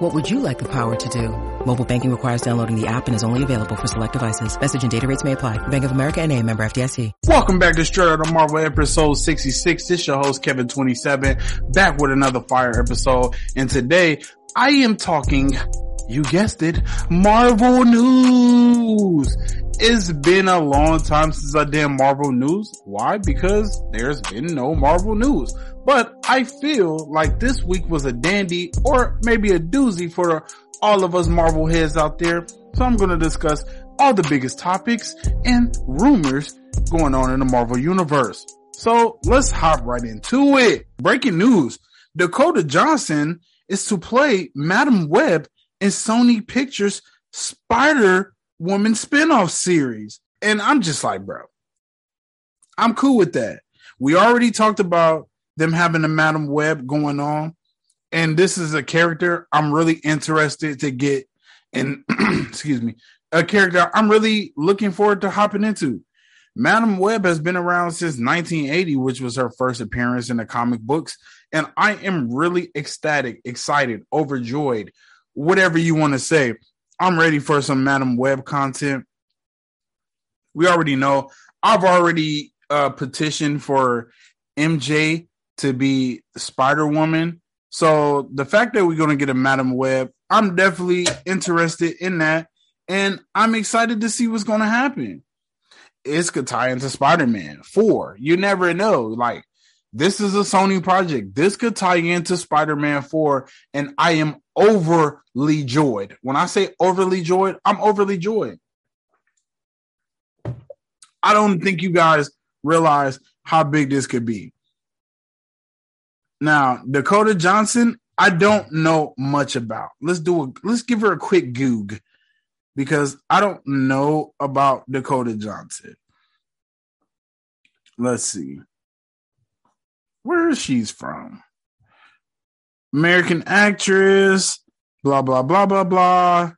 What would you like the power to do? Mobile banking requires downloading the app and is only available for select devices. Message and data rates may apply. Bank of America and a member FDIC. Welcome back to Straight Outta Marvel episode 66. This is your host Kevin27 back with another fire episode. And today I am talking, you guessed it, Marvel news. It's been a long time since I did Marvel news. Why? Because there's been no Marvel news. But I feel like this week was a dandy or maybe a doozy for all of us Marvel heads out there. So I'm going to discuss all the biggest topics and rumors going on in the Marvel universe. So let's hop right into it. Breaking news. Dakota Johnson is to play Madam Web in Sony Pictures Spider Woman spinoff series. And I'm just like, bro, I'm cool with that. We already talked about them having a Madam Web going on. And this is a character I'm really interested to get and excuse me, a character I'm really looking forward to hopping into. Madam Web has been around since 1980, which was her first appearance in the comic books. And I am really ecstatic, excited, overjoyed, whatever you want to say. I'm ready for some Madam Web content. We already know I've already uh, petitioned for MJ to be Spider Woman. So the fact that we're going to get a Madam Web, I'm definitely interested in that. And I'm excited to see what's going to happen. It's could tie into Spider Man 4. You never know. Like, this is a Sony project. This could tie into Spider Man 4. And I am overly joyed. When I say overly joyed, I'm overly joyed. I don't think you guys realize how big this could be. Now, Dakota Johnson, I don't know much about. Let's do a let's give her a quick goog because I don't know about Dakota Johnson. Let's see. Where is she's from? American actress, blah blah blah blah blah.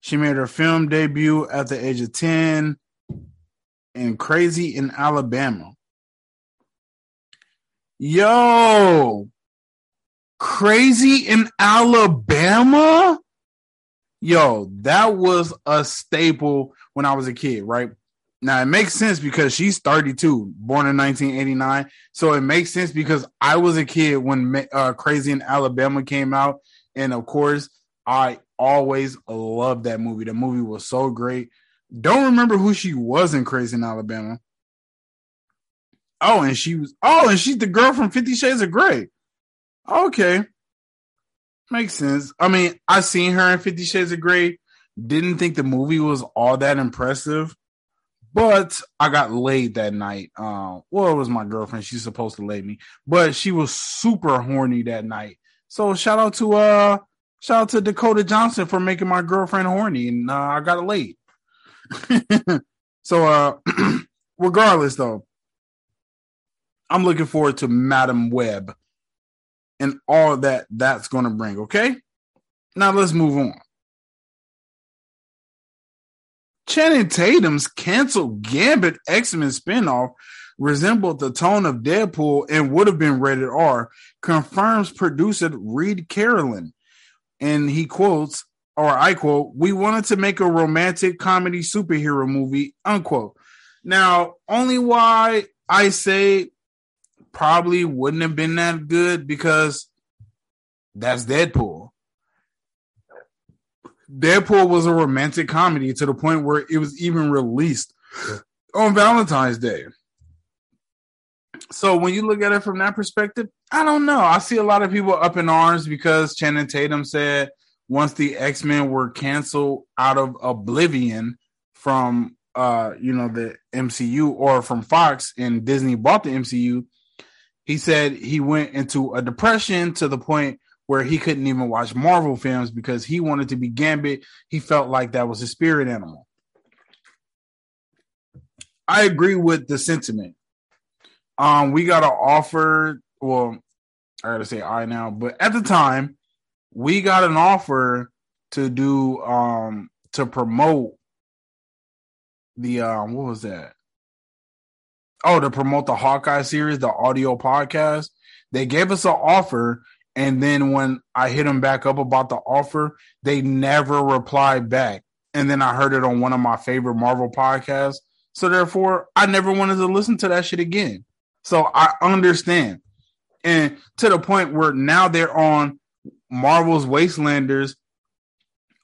She made her film debut at the age of 10 in Crazy in Alabama. Yo, crazy in Alabama. Yo, that was a staple when I was a kid, right? Now it makes sense because she's 32, born in 1989. So it makes sense because I was a kid when uh, Crazy in Alabama came out. And of course, I always loved that movie. The movie was so great. Don't remember who she was in Crazy in Alabama. Oh, and she was oh, and she's the girl from Fifty Shades of Grey. Okay. Makes sense. I mean, I seen her in Fifty Shades of Grey. Didn't think the movie was all that impressive, but I got laid that night. Uh, well, it was my girlfriend. She's supposed to lay me, but she was super horny that night. So shout out to uh, shout out to Dakota Johnson for making my girlfriend horny, and uh, I got laid. so uh, regardless though, I'm looking forward to Madam Web and all that that's going to bring. Okay. Now let's move on. Channing Tatum's canceled Gambit X Men spinoff resembled the tone of Deadpool and would have been rated R, confirms producer Reid Carolin. And he quotes, or I quote, we wanted to make a romantic comedy superhero movie, unquote. Now, only why I say probably wouldn't have been that good because that's Deadpool. Deadpool was a romantic comedy to the point where it was even released on Valentine's Day. So when you look at it from that perspective, I don't know. I see a lot of people up in arms because Channing Tatum said once the X Men were canceled out of oblivion from uh you know the MCU or from Fox and Disney bought the MCU, he said he went into a depression to the point where he couldn't even watch Marvel films because he wanted to be Gambit. He felt like that was his spirit animal. I agree with the sentiment. Um, we got an offer. Well, I gotta say I now, but at the time, we got an offer to do um to promote the um what was that? Oh, to promote the Hawkeye series, the audio podcast. They gave us an offer, and then when I hit them back up about the offer, they never replied back. And then I heard it on one of my favorite Marvel podcasts. So therefore, I never wanted to listen to that shit again. So I understand. And to the point where now they're on Marvel's Wastelanders,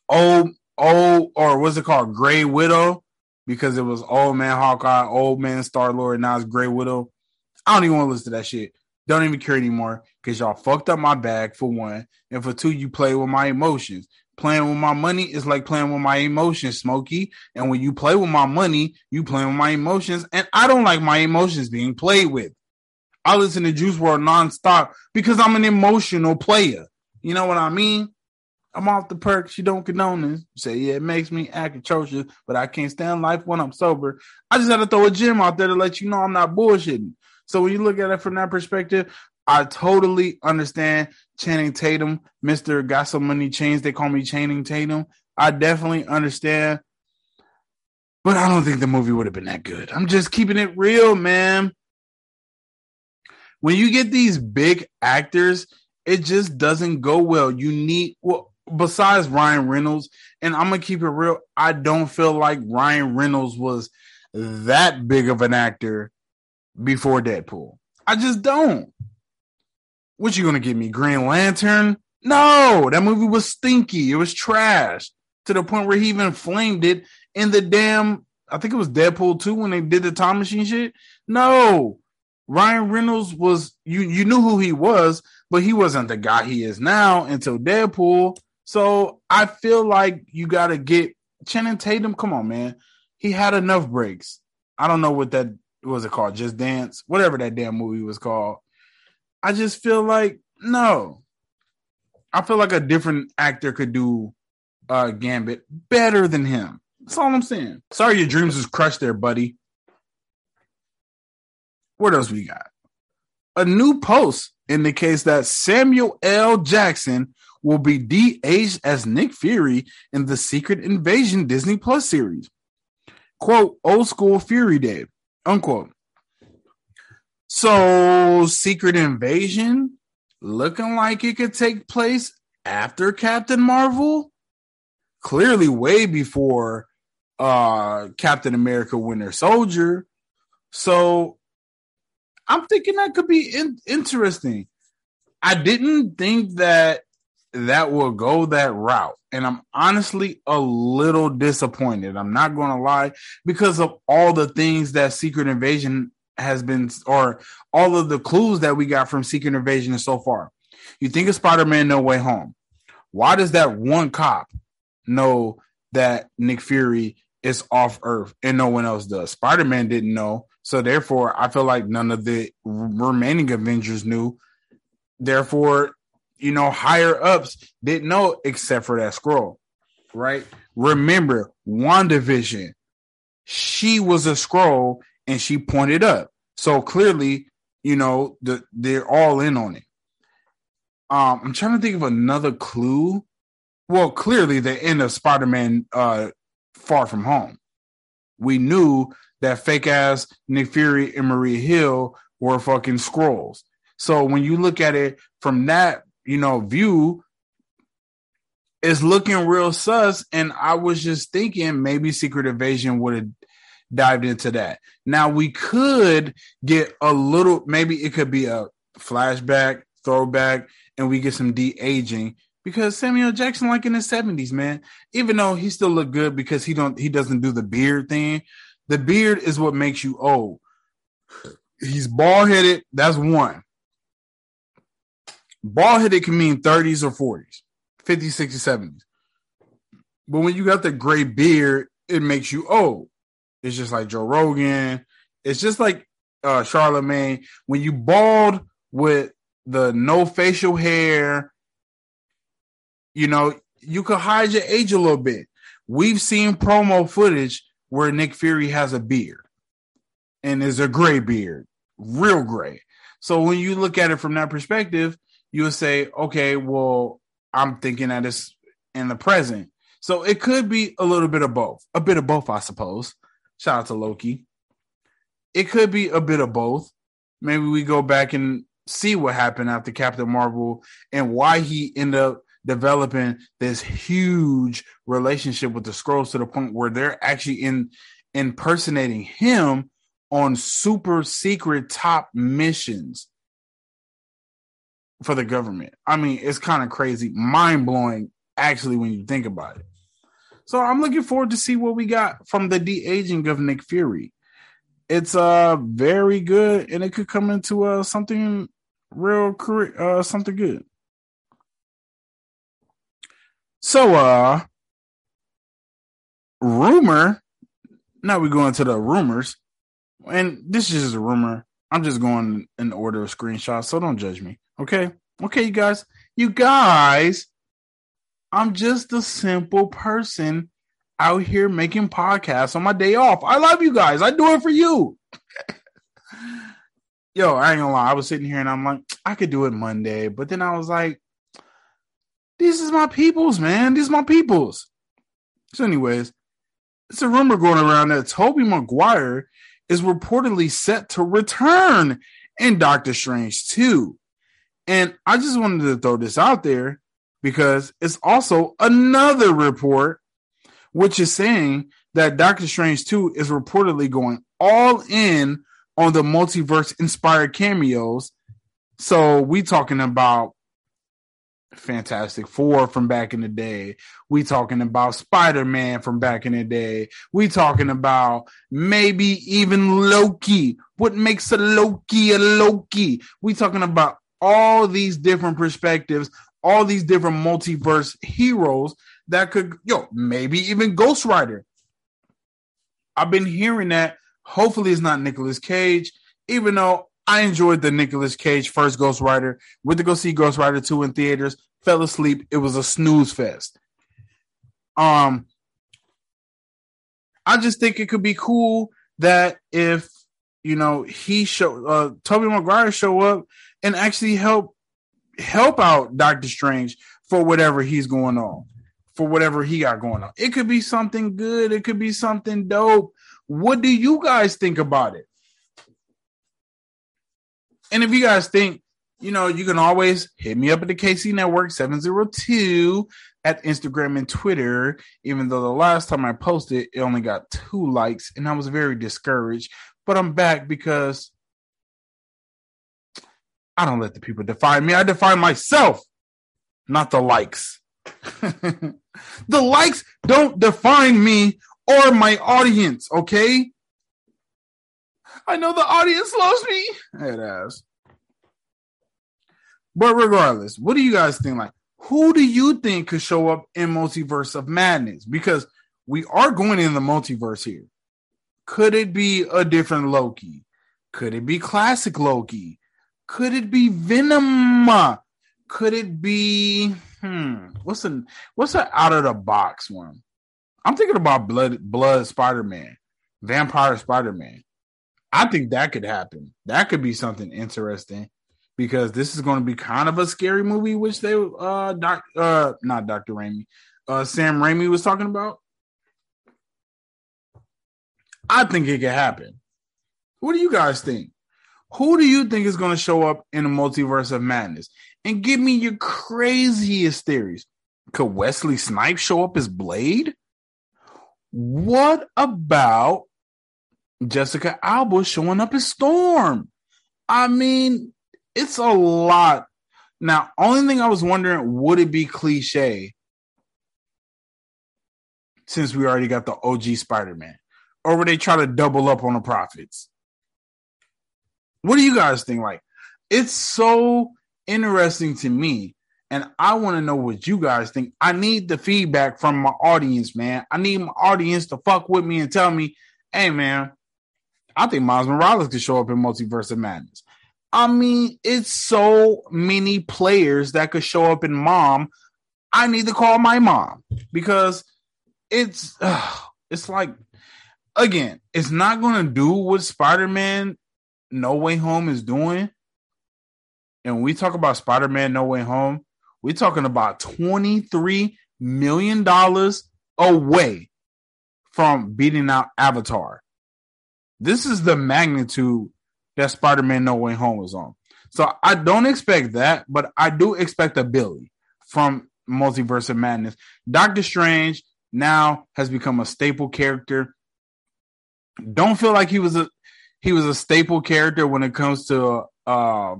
old, old, or what's it called? Grey Widow, because it was old man Hawkeye, old man Star Lord, now it's Grey Widow. I don't even want to listen to that shit. Don't even care anymore because y'all fucked up my bag for one. And for two, you play with my emotions. Playing with my money is like playing with my emotions, Smokey. And when you play with my money, you playing with my emotions. And I don't like my emotions being played with. I listen to Juice WRLD nonstop because I'm an emotional player. You know what I mean? I'm off the perks. You don't condone this. You say, yeah, it makes me act atrocious, but I can't stand life when I'm sober. I just had to throw a gem out there to let you know I'm not bullshitting. So when you look at it from that perspective, I totally understand Channing Tatum, Mr. Got So Many Chains. They call me Channing Tatum. I definitely understand. But I don't think the movie would have been that good. I'm just keeping it real, man when you get these big actors, it just doesn't go well. You need well, besides Ryan Reynolds, and I'm gonna keep it real. I don't feel like Ryan Reynolds was that big of an actor before Deadpool. I just don't. What you gonna give me? Green Lantern? No, that movie was stinky. It was trash to the point where he even flamed it in the damn. I think it was Deadpool 2 when they did the time machine shit. No, Ryan Reynolds was you you knew who he was, but he wasn't the guy he is now until Deadpool. So I feel like you got to get Channing Tatum. Come on, man, he had enough breaks. I don't know what that was it called, Just Dance, whatever that damn movie was called. I just feel like no, I feel like a different actor could do uh Gambit better than him. That's all I'm saying. Sorry, your dreams was crushed there, buddy. What else we got? A new post indicates that Samuel L. Jackson will be de-aged as Nick Fury in the Secret Invasion Disney Plus series. Quote, old school Fury Day, unquote. So, Secret Invasion looking like it could take place after Captain Marvel? Clearly, way before uh Captain America Winter Soldier. So, I'm thinking that could be in- interesting. I didn't think that that will go that route. And I'm honestly a little disappointed. I'm not going to lie because of all the things that Secret Invasion has been, or all of the clues that we got from Secret Invasion so far. You think of Spider Man No Way Home. Why does that one cop know that Nick Fury is off Earth and no one else does? Spider Man didn't know. So therefore, I feel like none of the remaining Avengers knew. Therefore, you know, higher ups didn't know except for that Skrull, right? Remember, WandaVision, she was a Skrull and she pointed up. So clearly, you know, the, they're all in on it. Um, I'm trying to think of another clue. Well, clearly the end of Spider-Man uh Far From Home. We knew that fake ass Nick Fury and Maria Hill were fucking Skrulls. So when you look at it from that, you know, view, it's looking real sus. And I was just thinking maybe Secret Invasion would have dived into that. Now we could get a little, maybe it could be a flashback, throwback, and we get some de aging because Samuel Jackson, like in the seventies, man, even though he still look good because he don't, he doesn't do the beard thing, the beard is what makes you old. He's bald headed. That's one. Bald headed can mean 30s or 40s, 50s, 60s, 70s. But when you got the gray beard, it makes you old. It's just like Joe Rogan. It's just like uh Charlemagne. When you bald with the no facial hair, you know, you could hide your age a little bit. We've seen promo footage where Nick Fury has a beard. and is a gray beard, real gray. So when you look at it from that perspective, you would say, okay, well, I'm thinking that it's in the present. So it could be a little bit of both, a bit of both, I suppose. Shout out to Loki. It could be a bit of both. Maybe we go back and see what happened after Captain Marvel and why he ended up developing this huge relationship with the Skrulls to the point where they're actually in impersonating him on super secret top missions for the government. I mean, it's kind of crazy, mind blowing, actually, when you think about it. So I'm looking forward to see what we got from the de aging of Nick Fury. It's uh very good, and it could come into uh something real uh something good. So uh rumor. Now we go into the rumors, and this is just a rumor. I'm just going in order of screenshots, so don't judge me. Okay. Okay, you guys. You guys, I'm just a simple person out here making podcasts on my day off. I love you guys. I do it for you. Yo, I ain't gonna lie. I was sitting here and I'm like, I could do it Monday, but then I was like, this is my peoples, man. These my peoples. So, anyways, it's a rumor going around that Tobey Maguire is reportedly set to return in Doctor Strange 2. And I just wanted to throw this out there because it's also another report which is saying that Doctor Strange 2 is reportedly going all in on the multiverse inspired cameos. So we talking about Fantastic Four from back in the day. We talking about Spider Man from back in the day. We talking about maybe even Loki. What makes a Loki a Loki? We talking about all these different perspectives, all these different multiverse heroes that could, yo, maybe even Ghost Rider. I've been hearing that. Hopefully, it's not Nicolas Cage, even though I enjoyed the Nicolas Cage first Ghost Rider. Went to go see Ghost Rider 2 in theaters, fell asleep. It was a snooze fest. Um, I just think it could be cool that if you know he show uh Tobey Maguire show up and actually help help out Doctor Strange for whatever he's going on, for whatever he got going on. It could be something good, it could be something dope. What do you guys think about it? And if you guys think, you know, you can always hit me up at the KC Network 702 at Instagram and Twitter, even though the last time I posted, it only got two likes and I was very discouraged. But I'm back because I don't let the people define me. I define myself, not the likes. the likes don't define me or my audience, okay? I know the audience loves me. It has. But regardless, what do you guys think? Like, who do you think could show up in Multiverse of Madness? Because we are going in the multiverse here. Could it be a different Loki? Could it be classic Loki? Could it be Venom? Could it be hmm? What's an what's an out of the box one? I'm thinking about blood blood Spider Man, vampire Spider Man. I think that could happen. That could be something interesting because this is going to be kind of a scary movie, which they uh doc uh not Doctor Raimi, uh Sam Raimi was talking about. I think it could happen. What do you guys think? Who do you think is going to show up in the multiverse of madness? And give me your craziest theories. Could Wesley Snipes show up as Blade? What about Jessica Alba showing up as Storm? I mean, it's a lot. Now, only thing I was wondering, would it be cliche since we already got the OG Spider Man? Or would they try to double up on the profits? What do you guys think? Like, it's so interesting to me. And I want to know what you guys think. I need the feedback from my audience, man. I need my audience to fuck with me and tell me, hey, man, I think Miles Morales could show up in Multiverse of Madness. I mean, it's so many players that could show up in Mom. I need to call my mom because it's it's like again, it's not going to do what Spider Man No Way Home is doing. And when we talk about Spider Man No Way Home, we're talking about $23 million away from beating out Avatar. This is the magnitude that Spider Man No Way Home was on. So I don't expect that, but I do expect a Billy from Multiverse of Madness. Doctor Strange now has become a staple character. Don't feel like he was a he was a staple character when it comes to uh,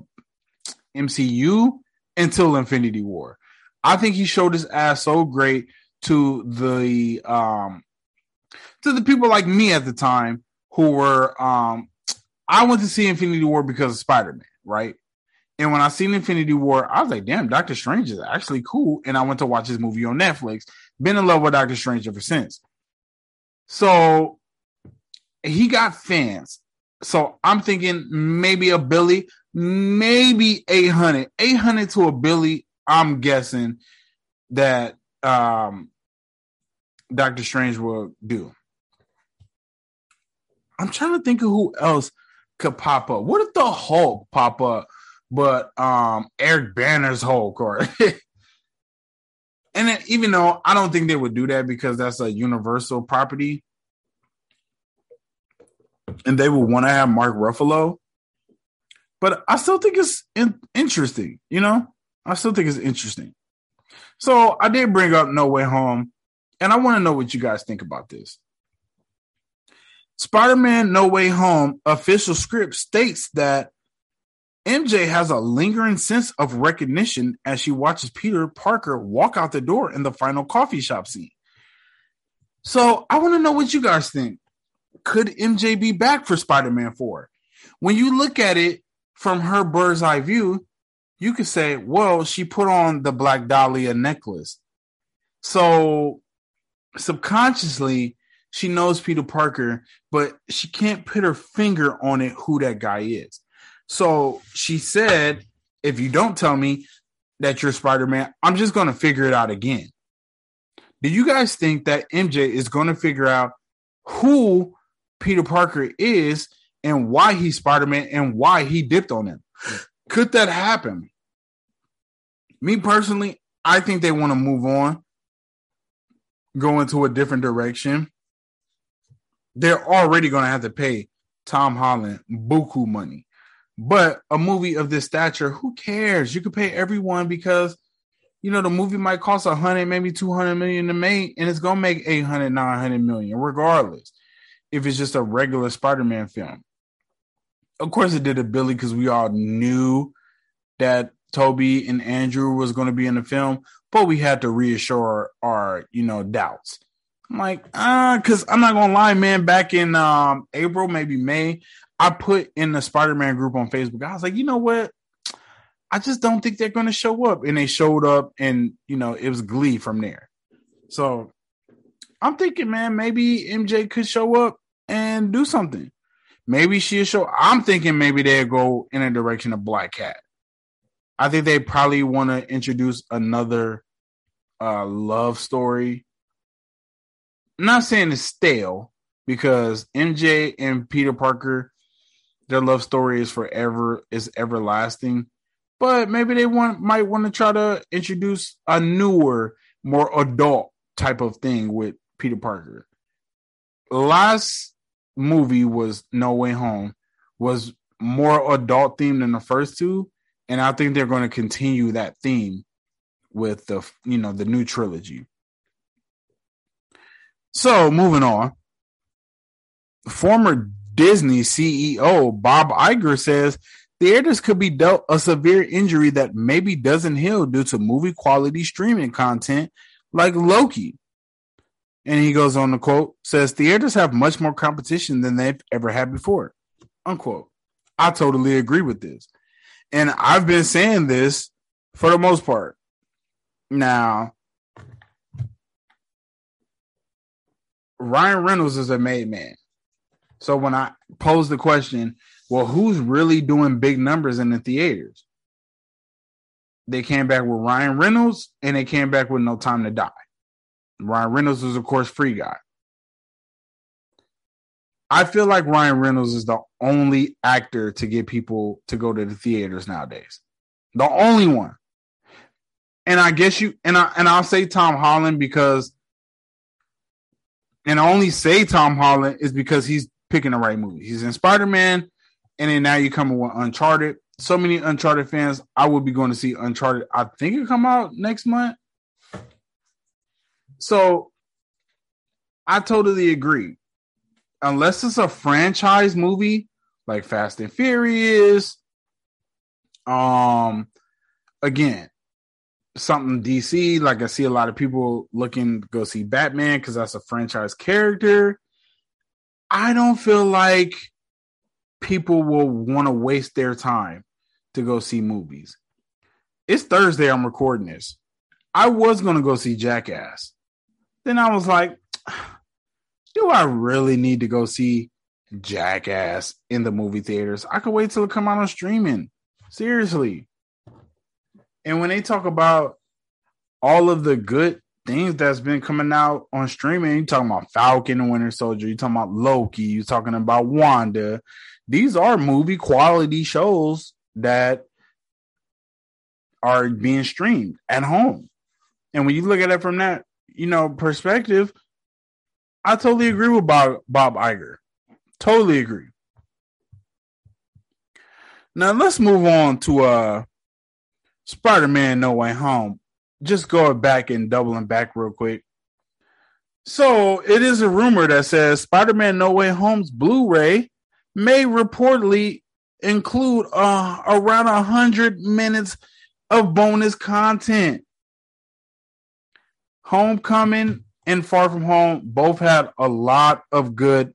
MCU until Infinity War. I think he showed his ass so great to the um to the people like me at the time who were um I went to see Infinity War because of Spider-Man, right? And when I seen Infinity War, I was like, damn, Doctor Strange is actually cool. And I went to watch his movie on Netflix. Been in love with Doctor Strange ever since. So he got fans. So I'm thinking maybe a Billy, maybe 800. 800 to a Billy, I'm guessing that um Doctor Strange will do. I'm trying to think of who else could pop up. What if the Hulk pop up? but um Eric Bana's Hulk or and then, even though I don't think they would do that because that's a universal property and they would want to have Mark Ruffalo but I still think it's in- interesting, you know? I still think it's interesting. So I did bring up No Way Home and I want to know what you guys think about this. Spider Man No Way Home official script states that MJ has a lingering sense of recognition as she watches Peter Parker walk out the door in the final coffee shop scene. So I want to know what you guys think. Could MJ be back for Spider Man 4? When you look at it from her bird's eye view, you could say, well, she put on the Black Dahlia necklace. So subconsciously, she knows Peter Parker, but she can't put her finger on it who that guy is. So she said, if you don't tell me that you're Spider Man, I'm just going to figure it out again. Do you guys think that MJ is going to figure out who Peter Parker is and why he's Spider Man and why he dipped on him? Could that happen? Me personally, I think they want to move on, go into a different direction. They're already going to have to pay Tom Holland buku money. But a movie of this stature, who cares? You could pay everyone because you know the movie might cost a hundred, maybe two hundred million to make, and it's gonna make 800, 900 million, regardless. If it's just a regular Spider-Man film. Of course, it did a Billy because we all knew that Tobey and Andrew was going to be in the film, but we had to reassure our, you know, doubts. I'm like, ah, uh, because I'm not gonna lie, man. Back in um April, maybe May, I put in the Spider Man group on Facebook. I was like, you know what? I just don't think they're going to show up. And they showed up, and you know, it was glee from there. So I'm thinking, man, maybe MJ could show up and do something. Maybe she'll show. I'm thinking maybe they'll go in a direction of Black Cat. I think they probably want to introduce another uh, love story. I'm not saying it's stale because MJ and Peter Parker their love story is forever is everlasting. But maybe they want might want to try to introduce a newer, more adult type of thing with Peter Parker. Last movie was No Way Home was more adult themed than the first two, and I think they're going to continue that theme with the you know the new trilogy. So moving on, former Disney CEO Bob Iger says theaters could be dealt a severe injury that maybe doesn't heal due to movie quality streaming content like Loki. And he goes on to quote, says theaters have much more competition than they've ever had before. Unquote. I totally agree with this. And I've been saying this for the most part. Now, Ryan Reynolds is a made man. So when I pose the question, well, who's really doing big numbers in the theaters? They came back with Ryan Reynolds and they came back with No Time to Die. Ryan Reynolds was, of course, Free Guy. I feel like Ryan Reynolds is the only actor to get people to go to the theaters nowadays. The only one. And I guess you and I and I'll say Tom Holland because and I only say Tom Holland is because he's picking the right movie. He's in Spider Man, and then now you come with Uncharted. So many Uncharted fans. I would be going to see Uncharted. I think it come out next month. So I totally agree. Unless it's a franchise movie like Fast and Furious, um, again, something DC. Like I see a lot of people looking to go see Batman because that's a franchise character. I don't feel like people will want to waste their time to go see movies. It's Thursday. I'm recording this. I was to go see Jackass. Then I was like, do I really need to go see Jackass in the movie theaters? I could wait till it come out on streaming. Seriously. And when they talk about all of the good things that's been coming out on streaming. You talking about Falcon and Winter Soldier. You talking about Loki. You talking about Wanda. These are movie quality shows that are being streamed at home. And when you look at it from that, you know, perspective, I totally agree with Bob Bob Iger. Totally agree. Now let's move on to uh Spider-Man No Way Home just going back and doubling back real quick. So it is a rumor that says Spider-Man No Way Home's Blu-ray may reportedly include uh, around a hundred minutes of bonus content. Homecoming and Far From Home both had a lot of good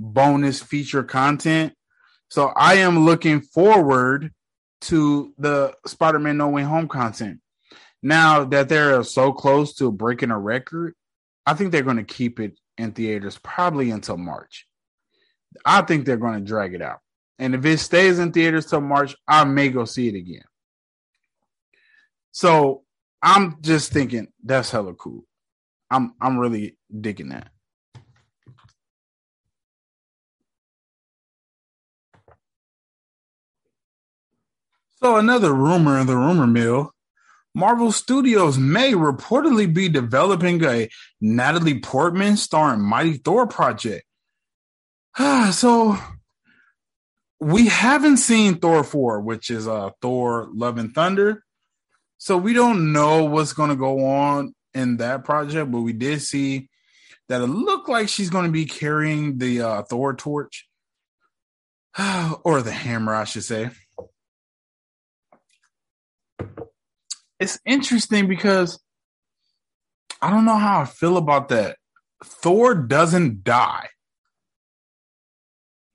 bonus feature content. So I am looking forward to the Spider-Man No Way Home content. Now that they're so close to breaking a record, I think they're going to keep it in theaters probably until March. I think they're going to drag it out. And if it stays in theaters till March, I may go see it again. So I'm just thinking that's hella cool. I'm I'm really digging that. So another rumor in the rumor mill Marvel Studios may reportedly be developing a Natalie Portman starring Mighty Thor project. so we haven't seen Thor 4, which is uh Thor Love and Thunder. So we don't know what's going to go on in that project, but we did see that it looked like she's going to be carrying the uh, Thor torch or the hammer, I should say. it's interesting because I don't know how I feel about that. Thor doesn't die.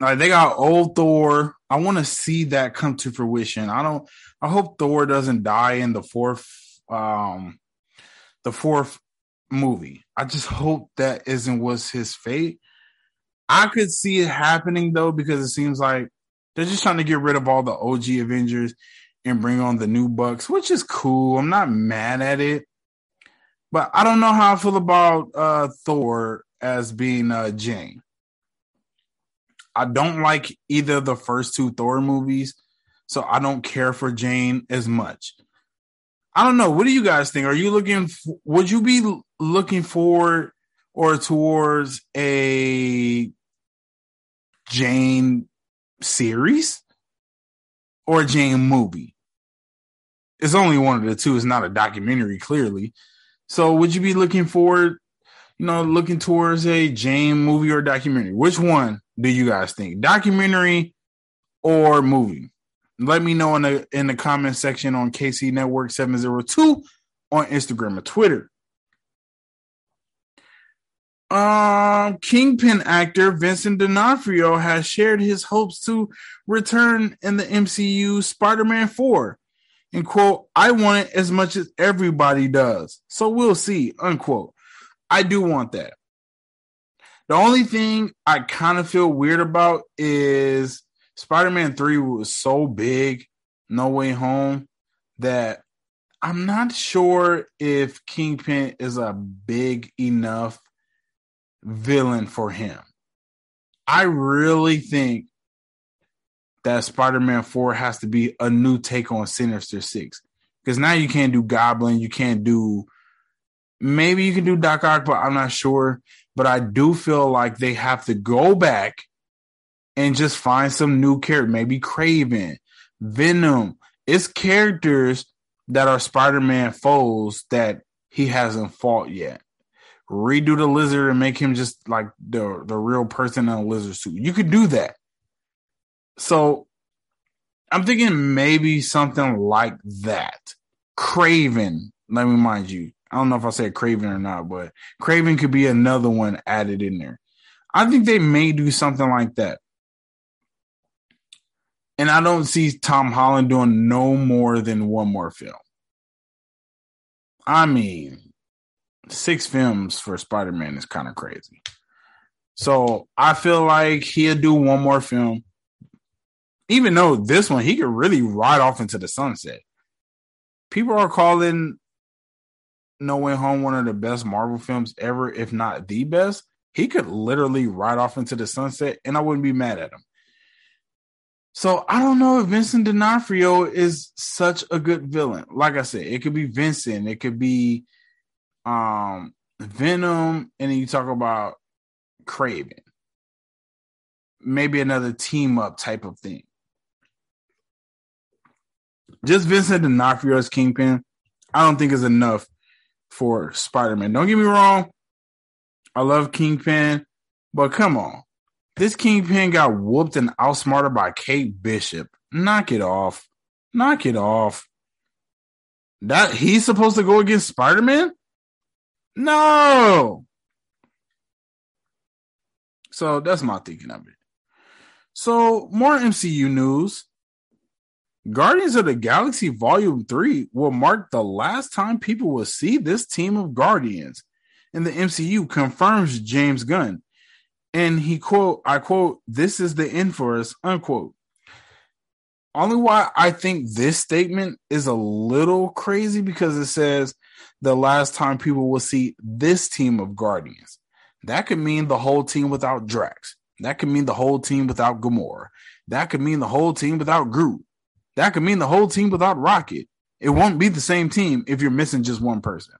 Like they got old Thor. I want to see that come to fruition. I don't. I hope Thor doesn't die in the fourth, um, the fourth movie. I just hope that isn't what's his fate. I could see it happening though because it seems like they're just trying to get rid of all the OG Avengers and bring on the new Bucks, which is cool. I'm not mad at it. But I don't know how I feel about uh, Thor as being uh, Jane. I don't like either the first two Thor movies, so I don't care for Jane as much. I don't know. What do you guys think? Are you looking? Would you be looking forward or towards a Jane series or a Jane movie? it's only one of the two. It's not a documentary, clearly. So would you be looking forward, you know, looking towards a Jane movie or documentary? Which one do you guys think? Documentary or movie? Let me know in the in the comment section on KC Network 702 on Instagram or Twitter. Um, Kingpin actor Vincent D'Onofrio has shared his hopes to return in the MCU Spider-Man 4 and quote, I want it as much as everybody does. So we'll see, unquote. I do want that. The only thing I kind of feel weird about is Spider Man 3 was so big, No Way Home, that I'm not sure if Kingpin is a big enough villain for him. I really think that Spider-Man 4 has to be a new take on Sinister 6. Because now you can't do Goblin, you can't do maybe you can do Doc Ock, but I'm not sure. But I do feel like they have to go back and just find some new character, maybe Kraven, Venom. It's characters that are Spider-Man foes that he hasn't fought yet. Redo the lizard and make him just like the the real person in a lizard suit. You could do that. So I'm thinking maybe something like that. Kraven, let me mind you. I don't know if I said Kraven or not, but Kraven could be another one added in there. I think they may do something like that. And I don't see Tom Holland doing no more than one more film. I mean, six films for Spider Man is kind of crazy. So I feel like he'll do one more film. Even though this one, he could really ride off into the sunset. People are calling No Way Home one of the best Marvel films ever, if not the best. He could literally ride off into the sunset, and I wouldn't be mad at him. So I don't know if Vincent D'Onofrio is such a good villain. Like I said, it could be Vincent, it could be um Venom, and then you talk about Kraven. Maybe another team up type of thing. Just Vincent D'Onofrio as Kingpin, I don't think is enough for Spider-Man. Don't get me wrong. I love Kingpin, but come on. This Kingpin got whooped and outsmarted by Kate Bishop. Knock it off. Knock it off. That he's supposed to go against Spider Man? No. So that's my thinking of it. So, more MCU news. Guardians of the Galaxy Volume 3 will mark the last time people will see this team of Guardians. In the MCU, confirms James Gunn. And he quote i quote this is the end for us unquote. Only why i think this statement is a little crazy because it says the last time people will see this team of guardians. That could mean the whole team without drax. That could mean the whole team without gamora. That could mean the whole team without groot that could mean the whole team without rocket it won't be the same team if you're missing just one person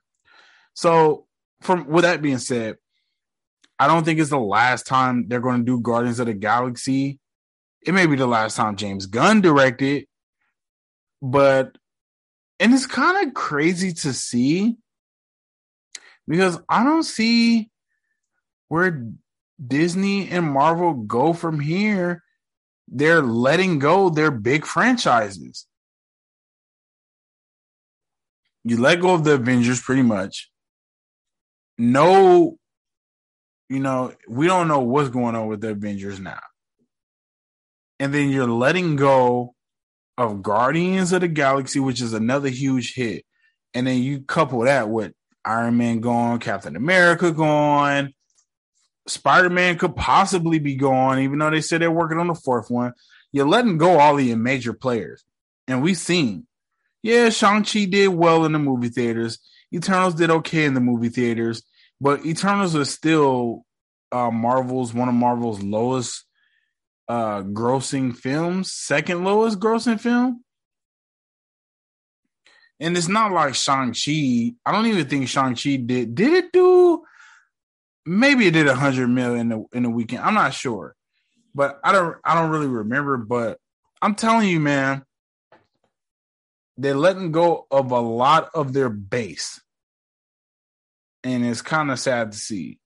so from with that being said I don't think it's the last time they're going to do Guardians of the Galaxy. It may be the last time James Gunn directed, but and it's kind of crazy to see because I don't see where Disney and Marvel go from here. They're letting go their big franchises. You let go of the Avengers pretty much. No you know, we don't know what's going on with the Avengers now. And then you're letting go of Guardians of the Galaxy, which is another huge hit. And then you couple that with Iron Man gone, Captain America gone, Spider Man could possibly be gone, even though they said they're working on the fourth one. You're letting go all of your major players. And we've seen, yeah, Shang-Chi did well in the movie theaters. Eternals did okay in the movie theaters. But Eternals is still uh, Marvel's one of Marvel's lowest uh, grossing films, second lowest grossing film. And it's not like Shang-Chi. I don't even think Shang-Chi did. Did it do? Maybe it did a hundred million in the in the weekend. I'm not sure, but I don't. I don't really remember. But I'm telling you, man, they're letting go of a lot of their base and it's kind of sad to see.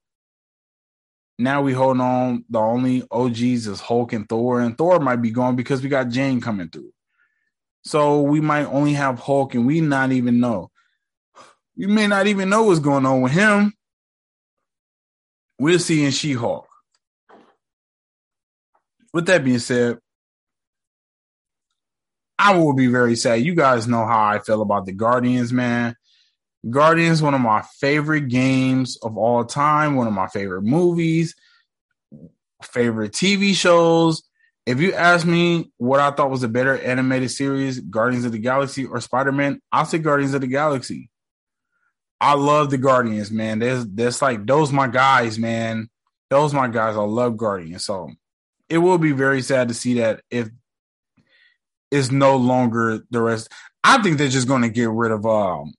Now we hold on. The only OGs is Hulk and Thor, and Thor might be gone because we got Jane coming through. So we might only have Hulk, and we not even know. We may not even know what's going on with him. We'll see in She Hulk. With that being said, I will be very sad. You guys know how I feel about the Guardians, man. Guardians, one of my favorite games of all time, one of my favorite movies, favorite TV shows. If you ask me what I thought was a better animated series, Guardians of the Galaxy or Spider Man, I'll say Guardians of the Galaxy. I love the Guardians, man. There's there's like those my guys, man. those my guys. I love Guardians. So it will be very sad to see that if it's no longer the rest. I think they're just going to get rid of um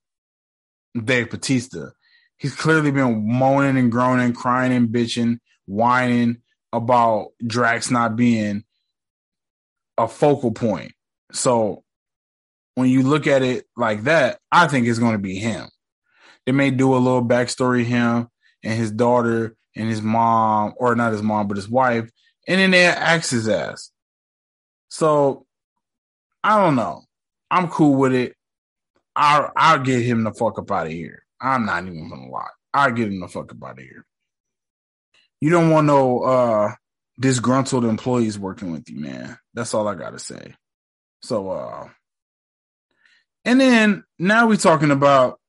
Dave Bautista. He's clearly been moaning and groaning, crying and bitching, whining about Drax not being a focal point. So when you look at it like that, I think it's going to be him. They may do a little backstory him and his daughter and his mom, or not his mom, but his wife, and then they axe his ass. So I don't know. I'm cool with it. I'll I'll get him the fuck up out of here. I'm not even gonna lie. I'll get him the fuck up out of here. You don't want no uh disgruntled employees working with you, man. That's all I gotta say. So uh and then now we're talking about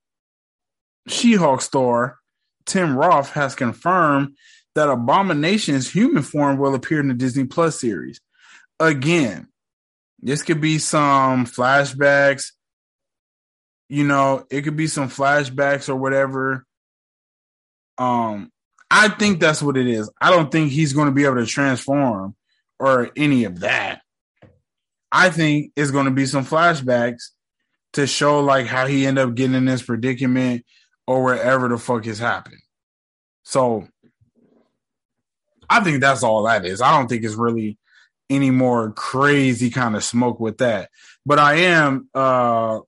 She-Hulk star Tim Roth has confirmed that Abomination's human form will appear in the Disney Plus series. Again, this could be some flashbacks. You know, it could be some flashbacks or whatever. Um, I think that's what it is. I don't think he's going to be able to transform or any of that. I think it's going to be some flashbacks to show like how he ended up getting in this predicament or wherever the fuck has happened. So I think that's all that is. I don't think it's really any more crazy kind of smoke with that. But I am uh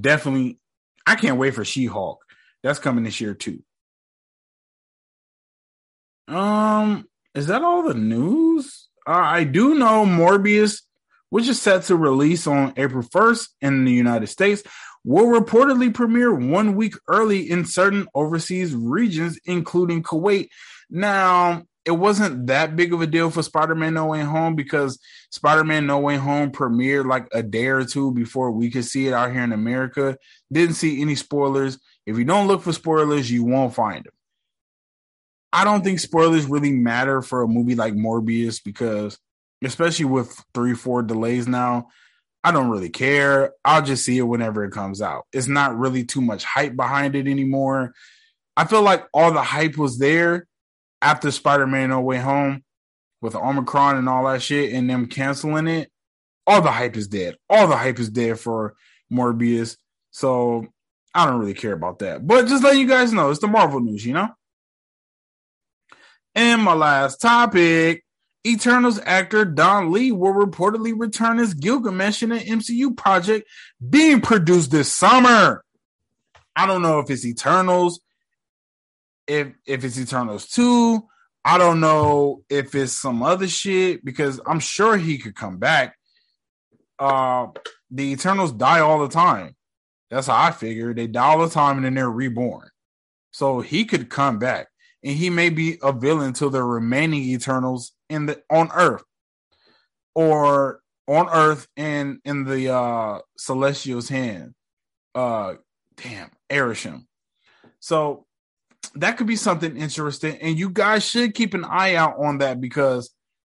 definitely I can't wait for She-Hulk. That's coming this year too. Um, is that all the news? Uh, I do know Morbius, which is set to release on April 1st in the United States, will reportedly premiere one week early in certain overseas regions, including Kuwait. Now, it wasn't that big of a deal for Spider-Man No Way Home because Spider-Man No Way Home premiered like a day or two before we could see it out here in America. Didn't see any spoilers. If you don't look for spoilers, you won't find them. I don't think spoilers really matter for a movie like Morbius because especially with 3 4 delays now, I don't really care. I'll just see it whenever it comes out. It's not really too much hype behind it anymore. I feel like all the hype was there after Spider Man No Way Home with Omicron and all that shit and them canceling it, all the hype is dead. All the hype is dead for Morbius. So I don't really care about that. But just let you guys know, it's the Marvel news, you know? And my last topic Eternals actor Don Lee will reportedly return as Gilgamesh in an MCU project being produced this summer. I don't know if it's Eternals if if it's Eternals 2. I don't know if it's some other shit because I'm sure he could come back. Uh the Eternals die all the time. That's how I figure. They die all the time and then they're reborn. So he could come back. And he may be a villain to the remaining Eternals in the on Earth. Or on Earth and in the uh Celestial's hand. Uh damn, Arishem. So that could be something interesting. And you guys should keep an eye out on that because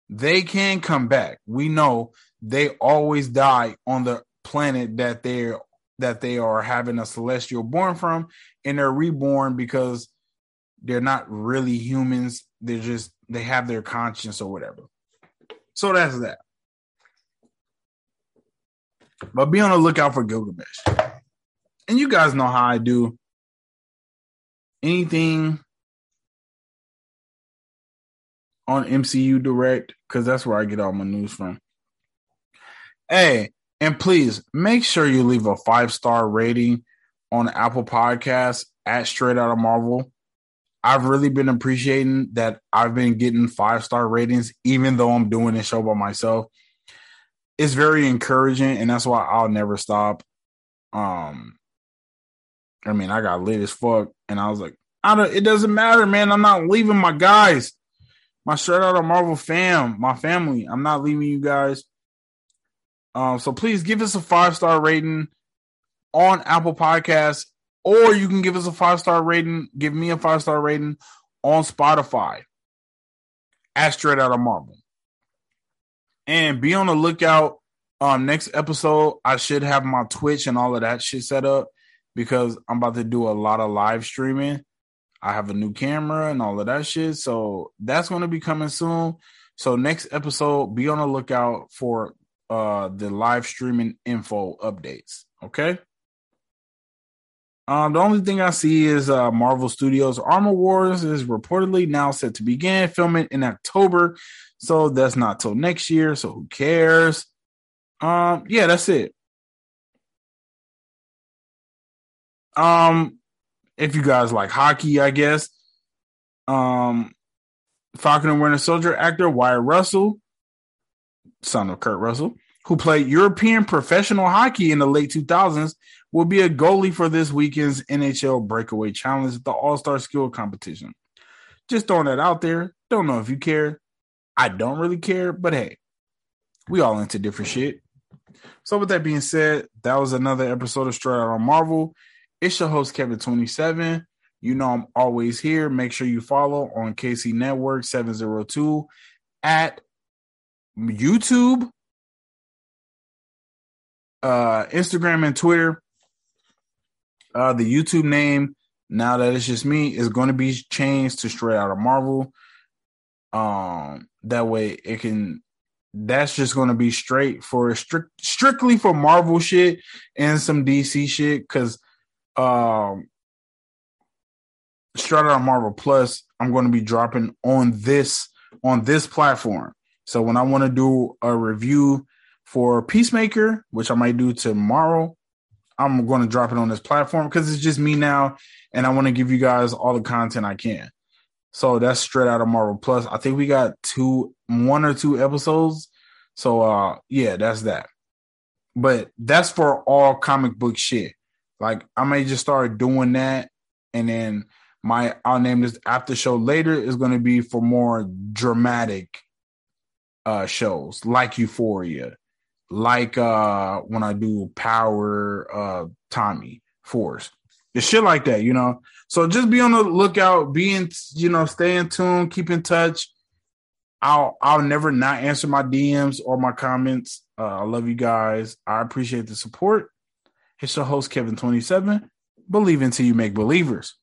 they can come back. We know they always die on the planet that they're that they are having a celestial born from, and they're reborn because they're not really humans. They're just they have their conscience or whatever. So that's that. But be on the lookout for Gilgamesh. And you guys know how I do anything on MCU Direct because that's where I get all my news from. Hey, and please make sure you leave a five star rating on Apple Podcasts at Straight Out of Marvel. I've really been appreciating that I've been getting five star ratings, even though I'm doing this show by myself. It's very encouraging, and that's why I'll never stop. Um, I mean, I got lit as fuck, and I was like, I don't, it doesn't matter, man. I'm not leaving my guys, my straight out of Marvel fam, my family. I'm not leaving you guys. Um, so please give us a five star rating on Apple Podcasts, or you can give us a five star rating. Give me a five star rating on Spotify. Straight out of Marvel, and be on the lookout. Um, next episode, I should have my Twitch and all of that shit set up because I'm about to do a lot of live streaming. I have a new camera and all of that shit. So that's going to be coming soon. So next episode, be on the lookout for uh the live streaming info updates. Okay. Um, the only thing I see is uh, Marvel Studios Armor Wars is reportedly now set to begin filming in October. So that's not till next year. So who cares? Um, yeah, that's it. Um, if you guys like hockey, I guess. Um, Falcon and Winter Soldier actor Wyatt Russell, son of Kurt Russell, who played European professional hockey in the late 2000s, will be a goalie for this weekend's NHL Breakaway Challenge, at the All Star Skill Competition. Just throwing that out there. Don't know if you care. I don't really care, but hey, we all into different shit. So, with that being said, that was another episode of Straight Out on Marvel. It's your host, Kevin27. You know, I'm always here. Make sure you follow on KC Network 702 at YouTube, uh, Instagram, and Twitter. Uh, the YouTube name, now that it's just me, is going to be changed to Straight Out of Marvel. Um, that way it can that's just going to be straight for strict strictly for Marvel shit and some DC shit because um straight out of Marvel Plus I'm going to be dropping on this on this platform. So when I want to do a review for Peacemaker, which I might do tomorrow, I'm going to drop it on this platform because it's just me now and I want to give you guys all the content I can. So that's straight out of Marvel Plus. I think we got two, one or two episodes. So uh, yeah, that's that. But that's for all comic book shit. Like I may just start doing that, and then my I'll name this after show later is going to be for more dramatic uh shows like Euphoria, like uh when I do Power, uh Tommy Force, the shit like that, you know. So just be on the lookout, be in, you know, stay in tune, keep in touch. I'll I'll never not answer my DMs or my comments. Uh, I love you guys. I appreciate the support. It's your host Kevin twenty seven. Believe until you make believers.